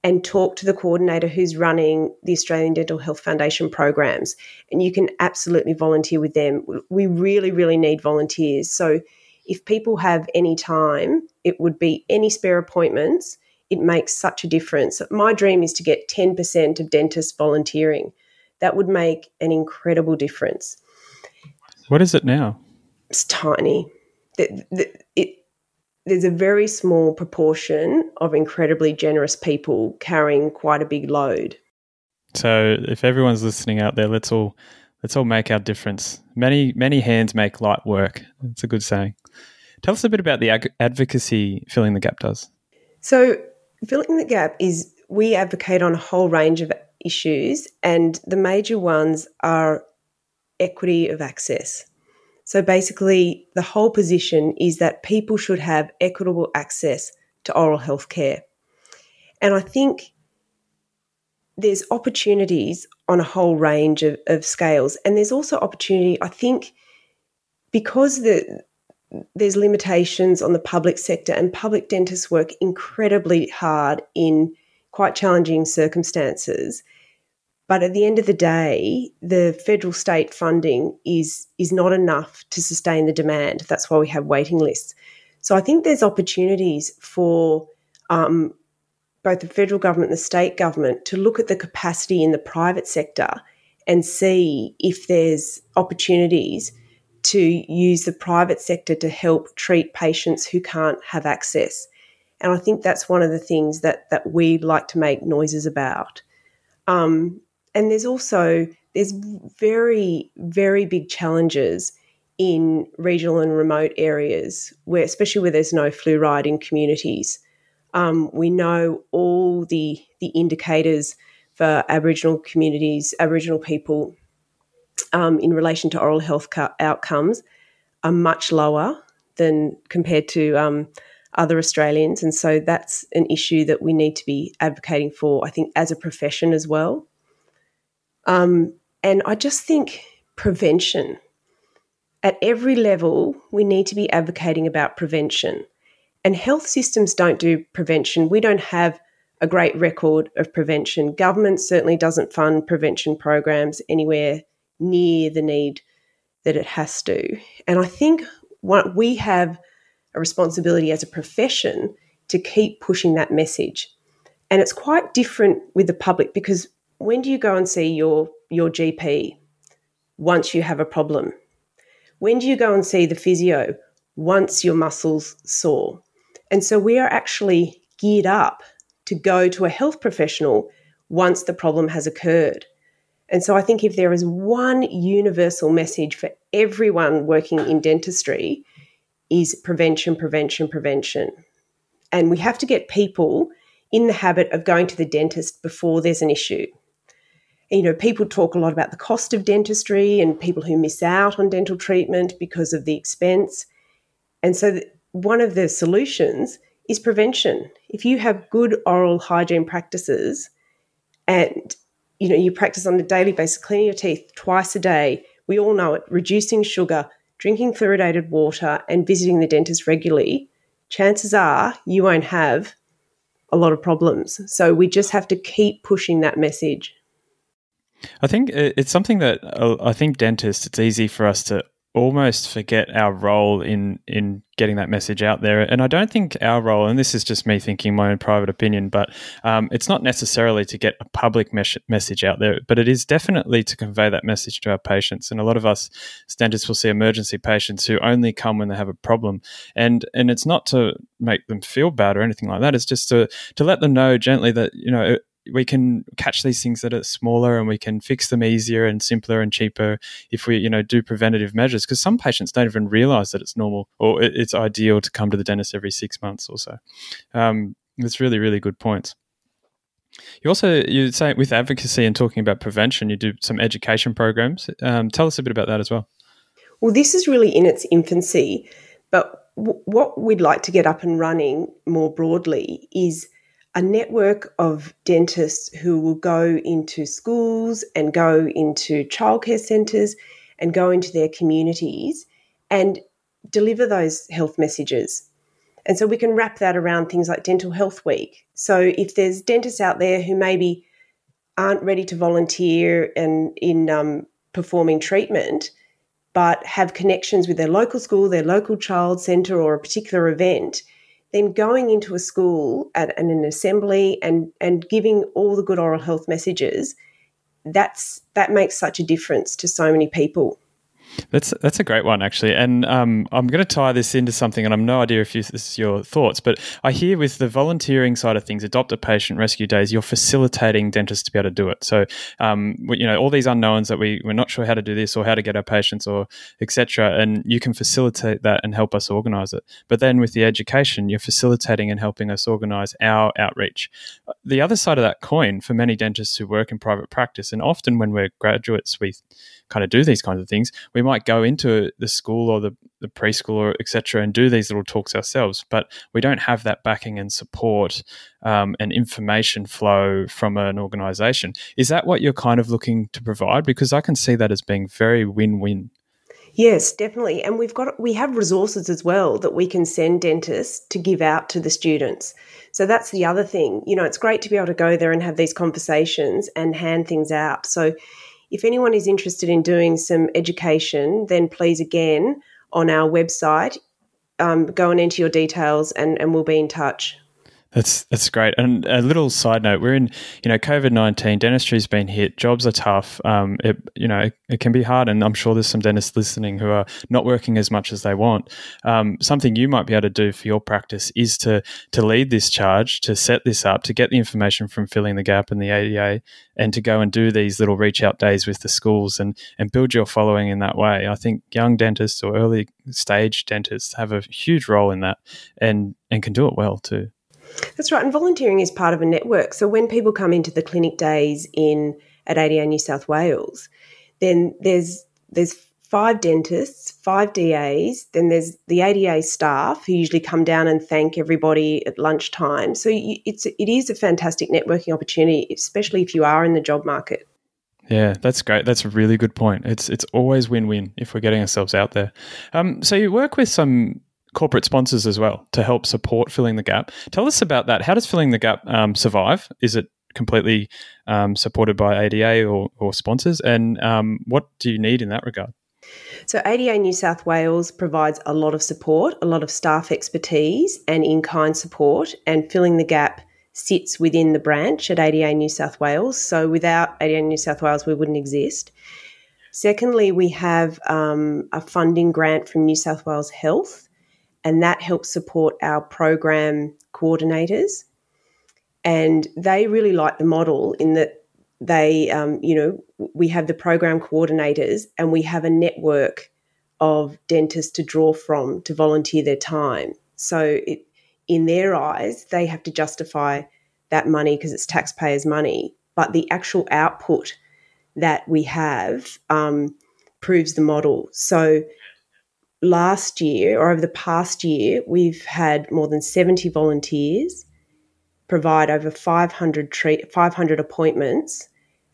and talk to the coordinator who's running the Australian Dental Health Foundation programs. And you can absolutely volunteer with them. We really, really need volunteers. So if people have any time, it would be any spare appointments. It makes such a difference. My dream is to get 10% of dentists volunteering. That would make an incredible difference. What is it now? It's tiny. It, it, there's a very small proportion of incredibly generous people carrying quite a big load. So if everyone's listening out there, let's all let's all make our difference. Many many hands make light work. It's a good saying. Tell us a bit about the ag- advocacy filling the gap does. So filling the gap is we advocate on a whole range of issues and the major ones are equity of access. So basically, the whole position is that people should have equitable access to oral health care. And I think there's opportunities on a whole range of, of scales. And there's also opportunity, I think, because the, there's limitations on the public sector and public dentists work incredibly hard in quite challenging circumstances but at the end of the day, the federal state funding is is not enough to sustain the demand. That's why we have waiting lists. So I think there's opportunities for um, both the federal government and the state government to look at the capacity in the private sector and see if there's opportunities to use the private sector to help treat patients who can't have access. And I think that's one of the things that that we like to make noises about. Um, and there's also there's very very big challenges in regional and remote areas where especially where there's no fluoride in communities um, we know all the the indicators for aboriginal communities aboriginal people um, in relation to oral health outcomes are much lower than compared to um, other Australians. And so that's an issue that we need to be advocating for, I think, as a profession as well. Um, and I just think prevention. At every level, we need to be advocating about prevention. And health systems don't do prevention. We don't have a great record of prevention. Government certainly doesn't fund prevention programs anywhere near the need that it has to. And I think what we have a responsibility as a profession to keep pushing that message. And it's quite different with the public because when do you go and see your your GP once you have a problem? When do you go and see the physio once your muscles sore? And so we are actually geared up to go to a health professional once the problem has occurred. And so I think if there is one universal message for everyone working in dentistry is prevention, prevention, prevention. And we have to get people in the habit of going to the dentist before there's an issue. You know, people talk a lot about the cost of dentistry and people who miss out on dental treatment because of the expense. And so, one of the solutions is prevention. If you have good oral hygiene practices and you know you practice on a daily basis, cleaning your teeth twice a day, we all know it, reducing sugar, drinking fluoridated water, and visiting the dentist regularly, chances are you won't have a lot of problems. So we just have to keep pushing that message. I think it's something that uh, I think dentists, it's easy for us to almost forget our role in in getting that message out there. And I don't think our role, and this is just me thinking my own private opinion, but um, it's not necessarily to get a public mes- message out there, but it is definitely to convey that message to our patients. And a lot of us dentists will see emergency patients who only come when they have a problem, and and it's not to make them feel bad or anything like that. It's just to to let them know gently that you know we can catch these things that are smaller and we can fix them easier and simpler and cheaper if we you know do preventative measures because some patients don't even realize that it's normal or it's ideal to come to the dentist every six months or so. Um, it's really really good points. You also you say with advocacy and talking about prevention you do some education programs. Um, tell us a bit about that as well. Well this is really in its infancy but w- what we'd like to get up and running more broadly is a network of dentists who will go into schools and go into childcare centres and go into their communities and deliver those health messages. And so we can wrap that around things like Dental Health Week. So if there's dentists out there who maybe aren't ready to volunteer and in um, performing treatment, but have connections with their local school, their local child centre, or a particular event, then going into a school at, at an assembly and and giving all the good oral health messages that's that makes such a difference to so many people that's that's a great one actually, and um, I'm going to tie this into something, and I'm no idea if you, this is your thoughts, but I hear with the volunteering side of things, adopt a patient rescue days, you're facilitating dentists to be able to do it. So, um, you know, all these unknowns that we we're not sure how to do this or how to get our patients or etc., and you can facilitate that and help us organise it. But then with the education, you're facilitating and helping us organise our outreach. The other side of that coin for many dentists who work in private practice, and often when we're graduates, we kind of do these kinds of things, we might go into the school or the, the preschool or etc. and do these little talks ourselves, but we don't have that backing and support um, and information flow from an organization. Is that what you're kind of looking to provide? Because I can see that as being very win-win. Yes, definitely. And we've got we have resources as well that we can send dentists to give out to the students. So that's the other thing. You know, it's great to be able to go there and have these conversations and hand things out. So if anyone is interested in doing some education, then please again on our website, um, go and enter your details and, and we'll be in touch. That's that's great. And a little side note: we're in, you know, COVID nineteen. Dentistry's been hit. Jobs are tough. Um, it, you know, it, it, can be hard. And I'm sure there's some dentists listening who are not working as much as they want. Um, something you might be able to do for your practice is to to lead this charge, to set this up, to get the information from filling the gap and the ADA, and to go and do these little reach out days with the schools and and build your following in that way. I think young dentists or early stage dentists have a huge role in that, and and can do it well too. That's right. And volunteering is part of a network. So when people come into the clinic days in at ADA New South Wales, then there's there's five dentists, five DAs, then there's the ADA staff who usually come down and thank everybody at lunchtime. So it's it is a fantastic networking opportunity, especially if you are in the job market. Yeah, that's great. That's a really good point. It's it's always win win if we're getting ourselves out there. Um, so you work with some corporate sponsors as well to help support filling the gap. Tell us about that. How does filling the gap um, survive? Is it completely um, supported by ADA or, or sponsors? And um, what do you need in that regard? So, ADA New South Wales provides a lot of support, a lot of staff expertise, and in kind support, and filling the gap sits within the branch at ADA New South Wales. So, without ADA New South Wales, we wouldn't exist. Secondly, we have um, a funding grant from New South Wales Health and that helps support our program coordinators. And they really like the model in that they, um, you know, we have the program coordinators and we have a network of dentists to draw from to volunteer their time. So, it, in their eyes, they have to justify that money because it's taxpayers' money. But the actual output that we have um, proves the model. So, last year or over the past year, we've had more than 70 volunteers provide over 500, treat, 500 appointments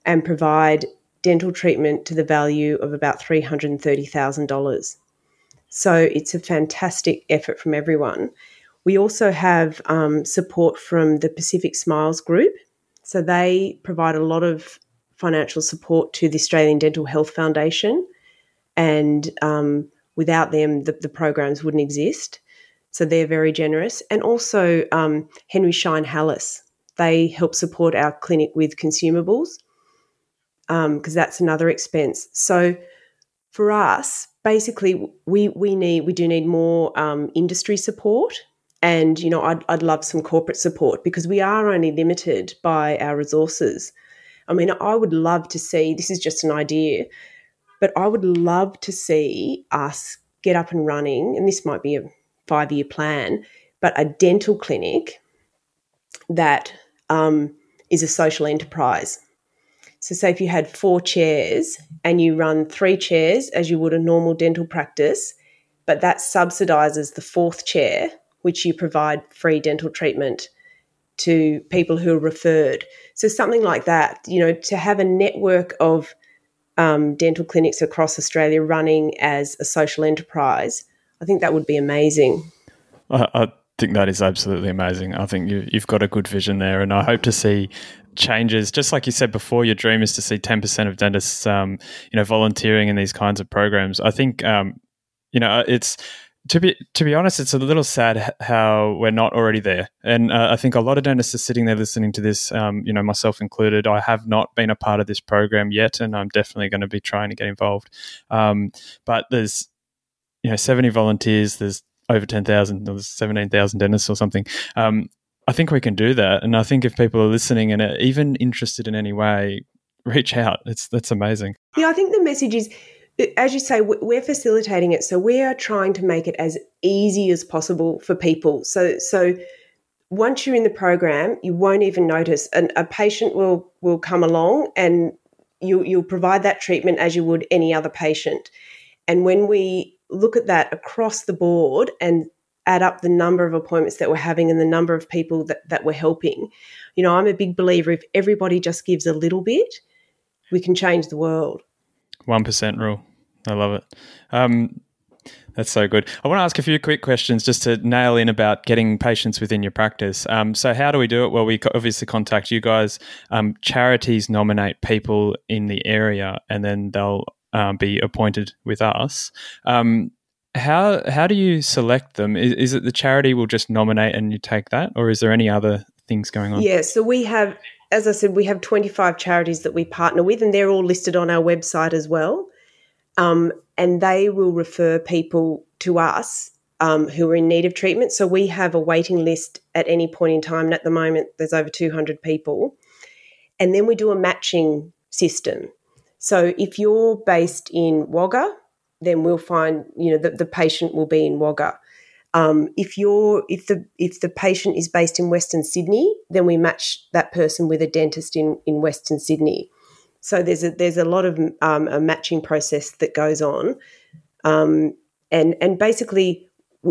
and provide dental treatment to the value of about $330,000. So it's a fantastic effort from everyone. We also have um, support from the Pacific Smiles Group. So they provide a lot of financial support to the Australian Dental Health Foundation. And um, without them, the, the, programs wouldn't exist. So they're very generous. And also um, Henry Schein Halas, they help support our clinic with consumables because um, that's another expense. So for us, basically, we we need we do need more um, industry support, and you know, I'd I'd love some corporate support because we are only limited by our resources. I mean, I would love to see. This is just an idea, but I would love to see us get up and running, and this might be a five year plan, but a dental clinic that um, is a social enterprise. So, say if you had four chairs and you run three chairs as you would a normal dental practice, but that subsidizes the fourth chair, which you provide free dental treatment to people who are referred. So, something like that, you know, to have a network of um, dental clinics across Australia running as a social enterprise, I think that would be amazing. I, I think that is absolutely amazing. I think you, you've got a good vision there, and I hope to see changes. Just like you said before, your dream is to see ten percent of dentists, um, you know, volunteering in these kinds of programs. I think, um, you know, it's to be to be honest, it's a little sad how we're not already there. And uh, I think a lot of dentists are sitting there listening to this, um, you know, myself included. I have not been a part of this program yet, and I'm definitely going to be trying to get involved. Um, but there's, you know, 70 volunteers. There's over 10,000, there's 17,000 dentists or something. Um, I think we can do that. And I think if people are listening and are even interested in any way, reach out. It's that's amazing. Yeah, I think the message is as you say, we're facilitating it. So we are trying to make it as easy as possible for people. So, so once you're in the program, you won't even notice. And a patient will will come along, and you you'll provide that treatment as you would any other patient. And when we look at that across the board and add up the number of appointments that we're having and the number of people that, that we're helping, you know, I'm a big believer if everybody just gives a little bit, we can change the world. 1% rule. I love it. Um, that's so good. I want to ask a few quick questions just to nail in about getting patients within your practice. Um, so, how do we do it? Well, we obviously contact you guys. Um, charities nominate people in the area, and then they'll um, be appointed with us. Um, how how do you select them? Is, is, it the charity will just nominate and you take that, or is there any other things going on? Yeah, so we have, as I said, we have twenty five charities that we partner with, and they're all listed on our website as well. Um, and they will refer people to us um, who are in need of treatment. So we have a waiting list at any point in time. And at the moment, there's over 200 people. And then we do a matching system. So if you're based in Wagga, then we'll find you know the, the patient will be in Wagga. Um, if you're if the if the patient is based in Western Sydney, then we match that person with a dentist in in Western Sydney. So there's a there's a lot of um, a matching process that goes on, um, and and basically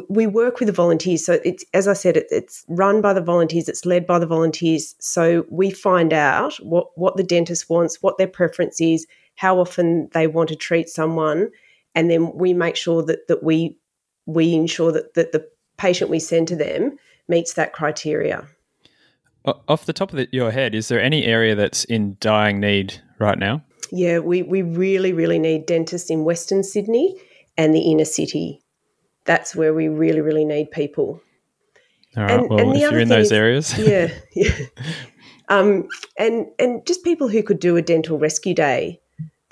we work with the volunteers. So it's as I said, it, it's run by the volunteers, it's led by the volunteers. So we find out what what the dentist wants, what their preference is, how often they want to treat someone, and then we make sure that that we we ensure that that the patient we send to them meets that criteria. Off the top of the, your head, is there any area that's in dying need right now? Yeah, we, we really, really need dentists in Western Sydney and the inner city. That's where we really, really need people. All right. And, well, and if you're in those is, areas, [laughs] yeah, [laughs] yeah. Um, and and just people who could do a dental rescue day.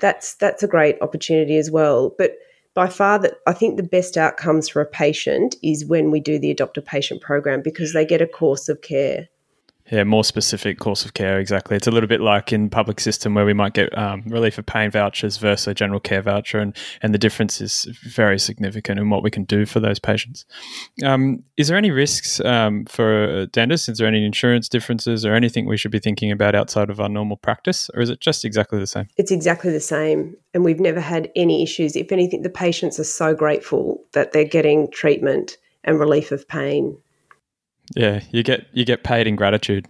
That's that's a great opportunity as well. But by far, that I think the best outcomes for a patient is when we do the adopt a patient program because they get a course of care Yeah, more specific course of care. Exactly. It's a little bit like in public system where we might get um, relief of pain vouchers versus a general care voucher, and and the difference is very significant in what we can do for those patients. Um, is there any risks um, for dentists? Is there any insurance differences or anything we should be thinking about outside of our normal practice, or is it just exactly the same? It's exactly the same, and we've never had any issues. If anything, the patients are so grateful that they're getting treatment and relief of pain yeah, you get you get paid in gratitude.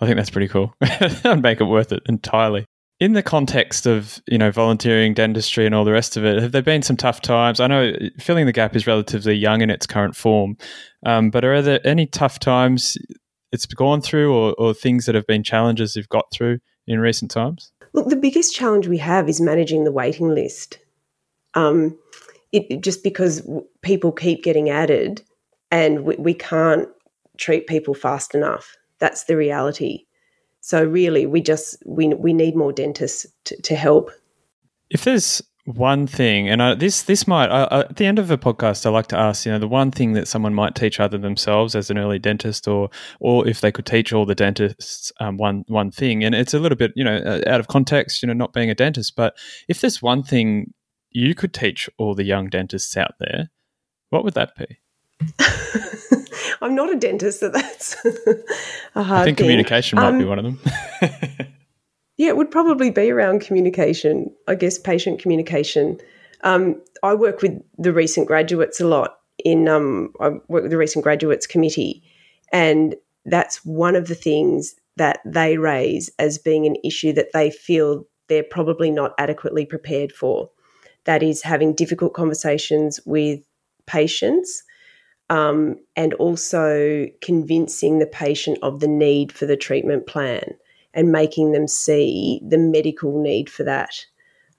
I think that's pretty cool. [laughs] and make it worth it entirely. In the context of you know volunteering, dentistry, and all the rest of it, have there been some tough times? I know filling the gap is relatively young in its current form, um, but are there any tough times it's gone through, or, or things that have been challenges you've got through in recent times? Look, the biggest challenge we have is managing the waiting list. Um, it, just because people keep getting added, and we, we can't treat people fast enough. That's the reality. So really, we just we we need more dentists to, to help. If there's one thing, and I, this this might at the end of a podcast, I like to ask, you know, the one thing that someone might teach other themselves as an early dentist, or or if they could teach all the dentists um, one one thing, and it's a little bit, you know, uh, out of context, you know, not being a dentist, but if there's one thing you could teach all the young dentists out there, what would that be? [laughs] I'm not a dentist, so that's [laughs] a hard I think thing. communication might um, be one of them. [laughs] yeah, it would probably be around communication, I guess, patient communication. Um, I work with the recent graduates a lot in, um, I work with the recent graduates committee, and that's one of the things that they raise as being an issue that they feel they're probably not adequately prepared for. That is having difficult conversations with patients um, and also convincing the patient of the need for the treatment plan and making them see the medical need for that.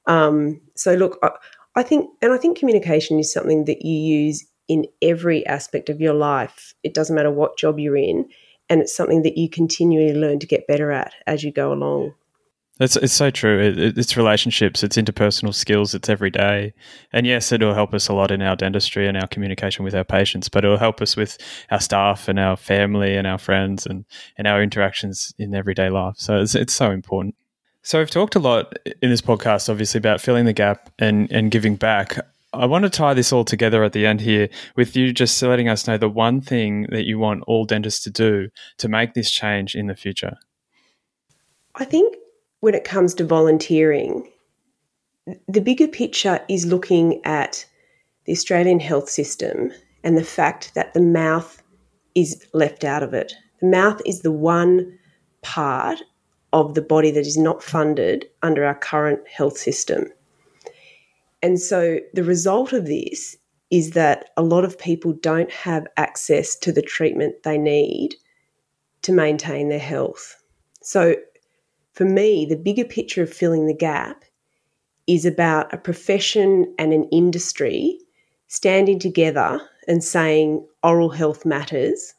Um, so, look, I, I think, and I think communication is something that you use in every aspect of your life. It doesn't matter what job you're in, and it's something that you continually learn to get better at as you go along. It's it's so true. It, it's relationships, it's interpersonal skills, it's every day. And yes, it'll help us a lot in our dentistry and our communication with our patients, but it'll help us with our staff and our family and our friends and, and our interactions in everyday life. So it's, it's so important. So we've talked a lot in this podcast, obviously, about filling the gap and, and giving back. I want to tie this all together at the end here with you just letting us know the one thing that you want all dentists to do to make this change in the future. I think when it comes to volunteering, the bigger picture is looking at the Australian health system and the fact that the mouth is left out of it. The mouth is the one part of the body that is not funded under our current health system. And so the result of this is that a lot of people don't have access to the treatment they need to maintain their health. So for me, the bigger picture of filling the gap is about a profession and an industry standing together and saying oral health matters.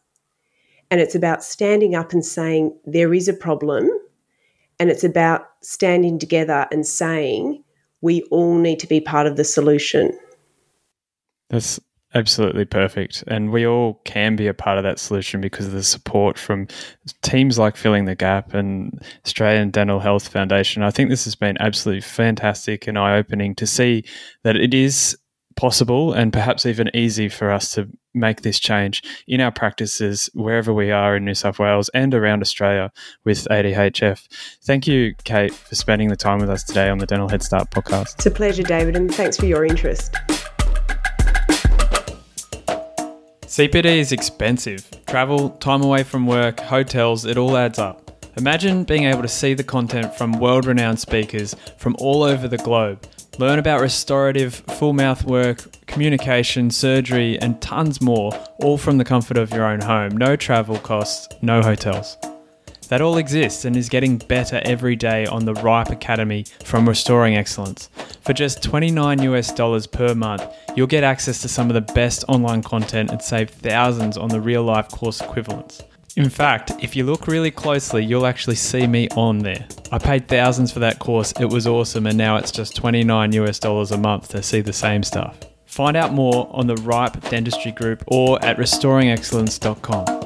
And it's about standing up and saying there is a problem. And it's about standing together and saying we all need to be part of the solution. That's Absolutely perfect. And we all can be a part of that solution because of the support from teams like Filling the Gap and Australian Dental Health Foundation. I think this has been absolutely fantastic and eye opening to see that it is possible and perhaps even easy for us to make this change in our practices wherever we are in New South Wales and around Australia with ADHF. Thank you, Kate, for spending the time with us today on the Dental Head Start podcast. It's a pleasure, David, and thanks for your interest. CPD is expensive. Travel, time away from work, hotels, it all adds up. Imagine being able to see the content from world renowned speakers from all over the globe, learn about restorative, full mouth work, communication, surgery, and tons more, all from the comfort of your own home. No travel costs, no hotels. That all exists and is getting better every day on the Ripe Academy from Restoring Excellence. For just 29 US dollars per month, you'll get access to some of the best online content and save thousands on the real life course equivalents. In fact, if you look really closely, you'll actually see me on there. I paid thousands for that course, it was awesome, and now it's just 29 US dollars a month to see the same stuff. Find out more on the Ripe Dentistry Group or at restoringexcellence.com.